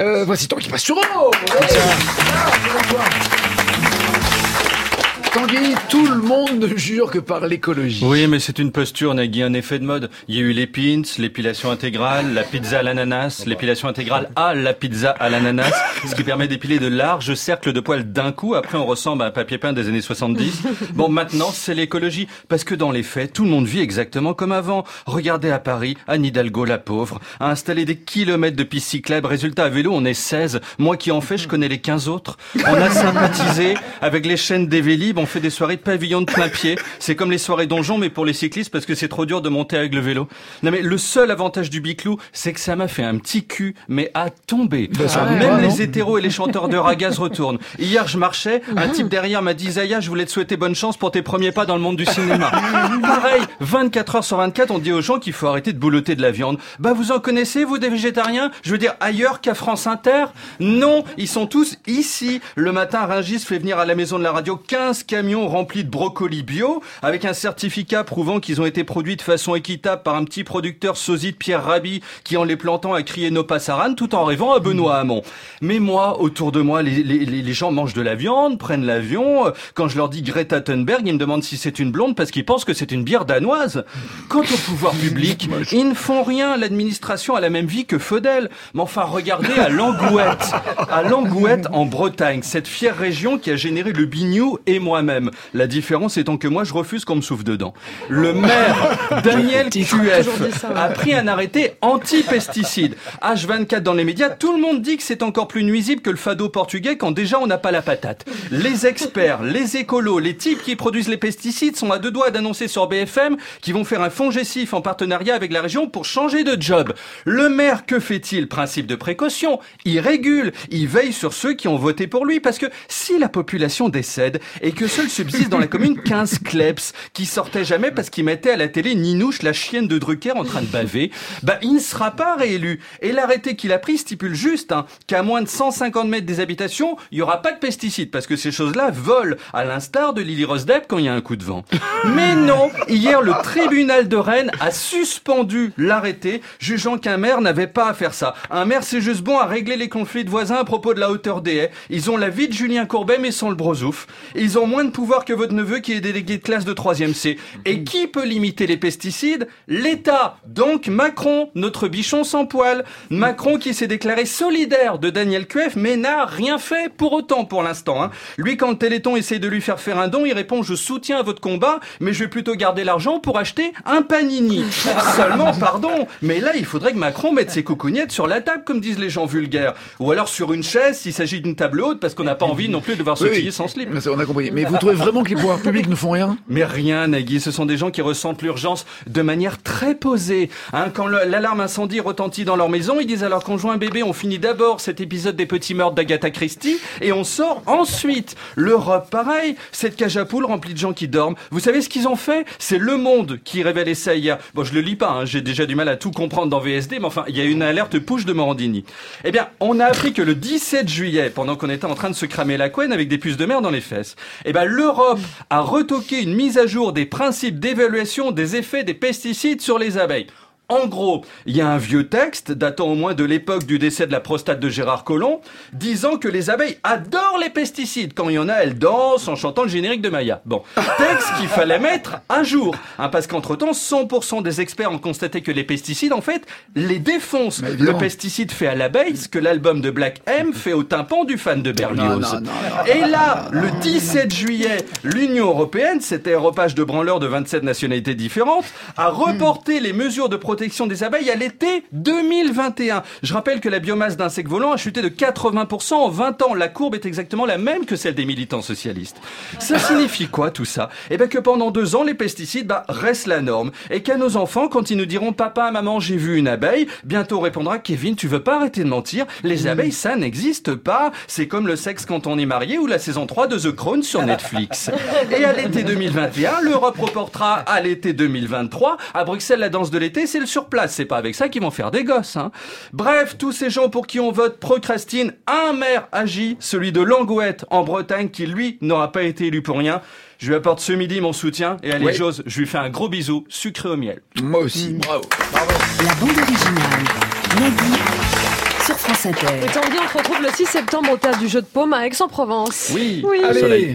Euh, voici Tanguy Pastureau Tanguy, tout le monde ne jure que par l'écologie. Oui, mais c'est une posture, Nagui, un effet de mode. Il y a eu les pins, l'épilation intégrale, la pizza à l'ananas, l'épilation intégrale à la pizza à l'ananas, ce qui permet d'épiler de larges cercles de poils d'un coup. Après, on ressemble à un papier peint des années 70. Bon, maintenant, c'est l'écologie. Parce que dans les faits, tout le monde vit exactement comme avant. Regardez à Paris, Anne Hidalgo, la pauvre, a installé des kilomètres de pistes cyclables. Résultat, à vélo, on est 16. Moi qui en fais, je connais les 15 autres. On a sympathisé avec les chaînes des on fait des soirées de pavillon de plein pied. C'est comme les soirées donjons, mais pour les cyclistes parce que c'est trop dur de monter avec le vélo. Non mais le seul avantage du biclou, c'est que ça m'a fait un petit cul, mais à tomber. Bah, Même les hétéros et les chanteurs de raga se retournent. Hier, je marchais, un type derrière m'a dit Zaya, je voulais te souhaiter bonne chance pour tes premiers pas dans le monde du cinéma. Pareil, 24 heures sur 24, on dit aux gens qu'il faut arrêter de boulotter de la viande. Bah vous en connaissez, vous, des végétariens? Je veux dire, ailleurs qu'à France Inter? Non, ils sont tous ici. Le matin, Rungis fait venir à la maison de la radio 15 camions remplis de brocolis bio, avec un certificat prouvant qu'ils ont été produits de façon équitable par un petit producteur sosie de Pierre Rabhi, qui en les plantant a crié nos passaran tout en rêvant à Benoît Hamon. Mais moi, autour de moi, les, les, les gens mangent de la viande, prennent l'avion. Quand je leur dis Greta Thunberg, ils me demandent si c'est une blonde parce qu'ils pensent que c'est une bière danoise. Quant au pouvoir public, ils ne font rien. L'administration a la même vie que Feudel. Mais enfin, regardez à Langouette. À Langouette, en Bretagne, cette fière région qui a généré le bignou et moi-même. La différence étant que moi, je refuse qu'on me souffle dedans. Le maire, Daniel QF, a pris un arrêté anti-pesticides. H24 dans les médias, tout le monde dit que c'est encore plus nuisible que le fado portugais quand déjà on n'a pas la patate. Les experts, les écolos, les types qui produisent les pesticides sont à deux doigts d'annoncer sur BFM qu'ils vont faire un fonds gessif en partenariat avec la région pour changer de job. Le maire, que fait-il? Principe de précaution. Il régule, il veille sur ceux qui ont voté pour lui parce que si la population décède et que seul subsiste dans la commune 15 kleps qui sortaient jamais parce qu'ils mettaient à la télé Ninouche, la chienne de Drucker en train de baver, bah il ne sera pas réélu. Et l'arrêté qu'il a pris stipule juste hein, qu'à moins de 150 mètres des habitations, il y aura pas de pesticides parce que ces choses-là volent, à l'instar de Lily Rose Depp quand il y a un coup de vent. Mais non, hier le tribunal de Rennes a suspendu l'arrêté, jugeant qu'un maire n'avait pas à faire ça. Un maire c'est juste bon à régler les conflits de voisins à propos de la hauteur des Ils ont la vie de Julien Courbet mais sans le brosouf. Ils ont moins de pouvoir que votre neveu qui est délégué de classe de 3e C. Et qui peut limiter les pesticides? L'État. Donc Macron, notre bichon sans poil. Macron qui s'est déclaré solidaire de Daniel Cueff mais n'a rien fait pour autant pour l'instant. Hein. Lui quand le Téléthon essaie de lui faire faire un don, il répond je soutiens votre combat mais je vais plutôt garder l'argent pour acheter un panini. Seulement pardon, mais là il faudrait que Macron mette ses coucougnettes sur la table comme disent les gens vulgaires. Ou alors sur une chaise s'il s'agit d'une table haute parce qu'on n'a pas envie non plus de voir Oui, sautiller oui. sans slip. On a compris. Mais vous trouvez vraiment que les pouvoirs publics ne font rien? Mais rien, Nagui, ce sont des gens qui ressentent l'urgence de manière très posée. Hein, quand l'alarme incendie retentit dans leur maison, ils disent à leur conjoint bébé, on finit d'abord cet épisode des petits meurtres d'Agatha Christie et on sort ensuite. L'Europe, pareil, cette cage à poules remplie de gens qui dorment. Vous savez ce qu'ils ont fait? C'est Le Monde qui révélait ça hier. Bon, je le lis pas, hein, j'ai déjà du mal à tout comprendre dans VSD, mais enfin, il y a une alerte push de Morandini. Eh bien, on a appris que le 17 juillet, pendant qu'on était en train de se cramer la couenne avec des puces de mer dans les fesses, eh ben, l'Europe a retoqué une mise à jour des principes d'évaluation des effets des pesticides sur les abeilles. En gros, il y a un vieux texte datant au moins de l'époque du décès de la prostate de Gérard Collomb, disant que les abeilles adorent les pesticides. Quand il y en a, elles dansent en chantant le générique de Maya. Bon, texte qu'il fallait mettre à jour, hein, parce qu'entre-temps, 100% des experts ont constaté que les pesticides, en fait, les défoncent. Le pesticide fait à l'abeille ce que l'album de Black M fait au tympan du fan de Berlioz. Non, non, non. Et là, le 17 juillet, l'Union européenne, cet aéropage de branleurs de 27 nationalités différentes, a reporté les mesures de protection des abeilles à l'été 2021. Je rappelle que la biomasse d'insectes volants a chuté de 80% en 20 ans. La courbe est exactement la même que celle des militants socialistes. Ça signifie quoi tout ça? Eh bien que pendant deux ans, les pesticides bah, restent la norme. Et qu'à nos enfants, quand ils nous diront « Papa, maman, j'ai vu une abeille », bientôt on répondra « Kevin, tu veux pas arrêter de mentir? Les abeilles, ça n'existe pas. C'est comme le sexe quand on est marié ou la saison 3 de The Crown sur Netflix. Et à l'été 2021, l'Europe reportera à l'été 2023. À Bruxelles, la danse de l'été, c'est le surplace. C'est pas avec ça qu'ils vont faire des gosses. Hein. Bref, tous ces gens pour qui on vote procrastinent. Un maire agit, celui de Langouette en Bretagne, qui lui n'aura pas été élu pour rien. Je lui apporte ce midi mon soutien et allez Oui. Jose, je lui fais un gros bisou sucré au miel. Moi aussi, bravo. La bande originale. Nagui. sur France Inter. Et Tanguy, on se retrouve le 6 septembre au théâtre du Jeu de Paume à Aix-en-Provence. Oui, Oui. Allez. soleil.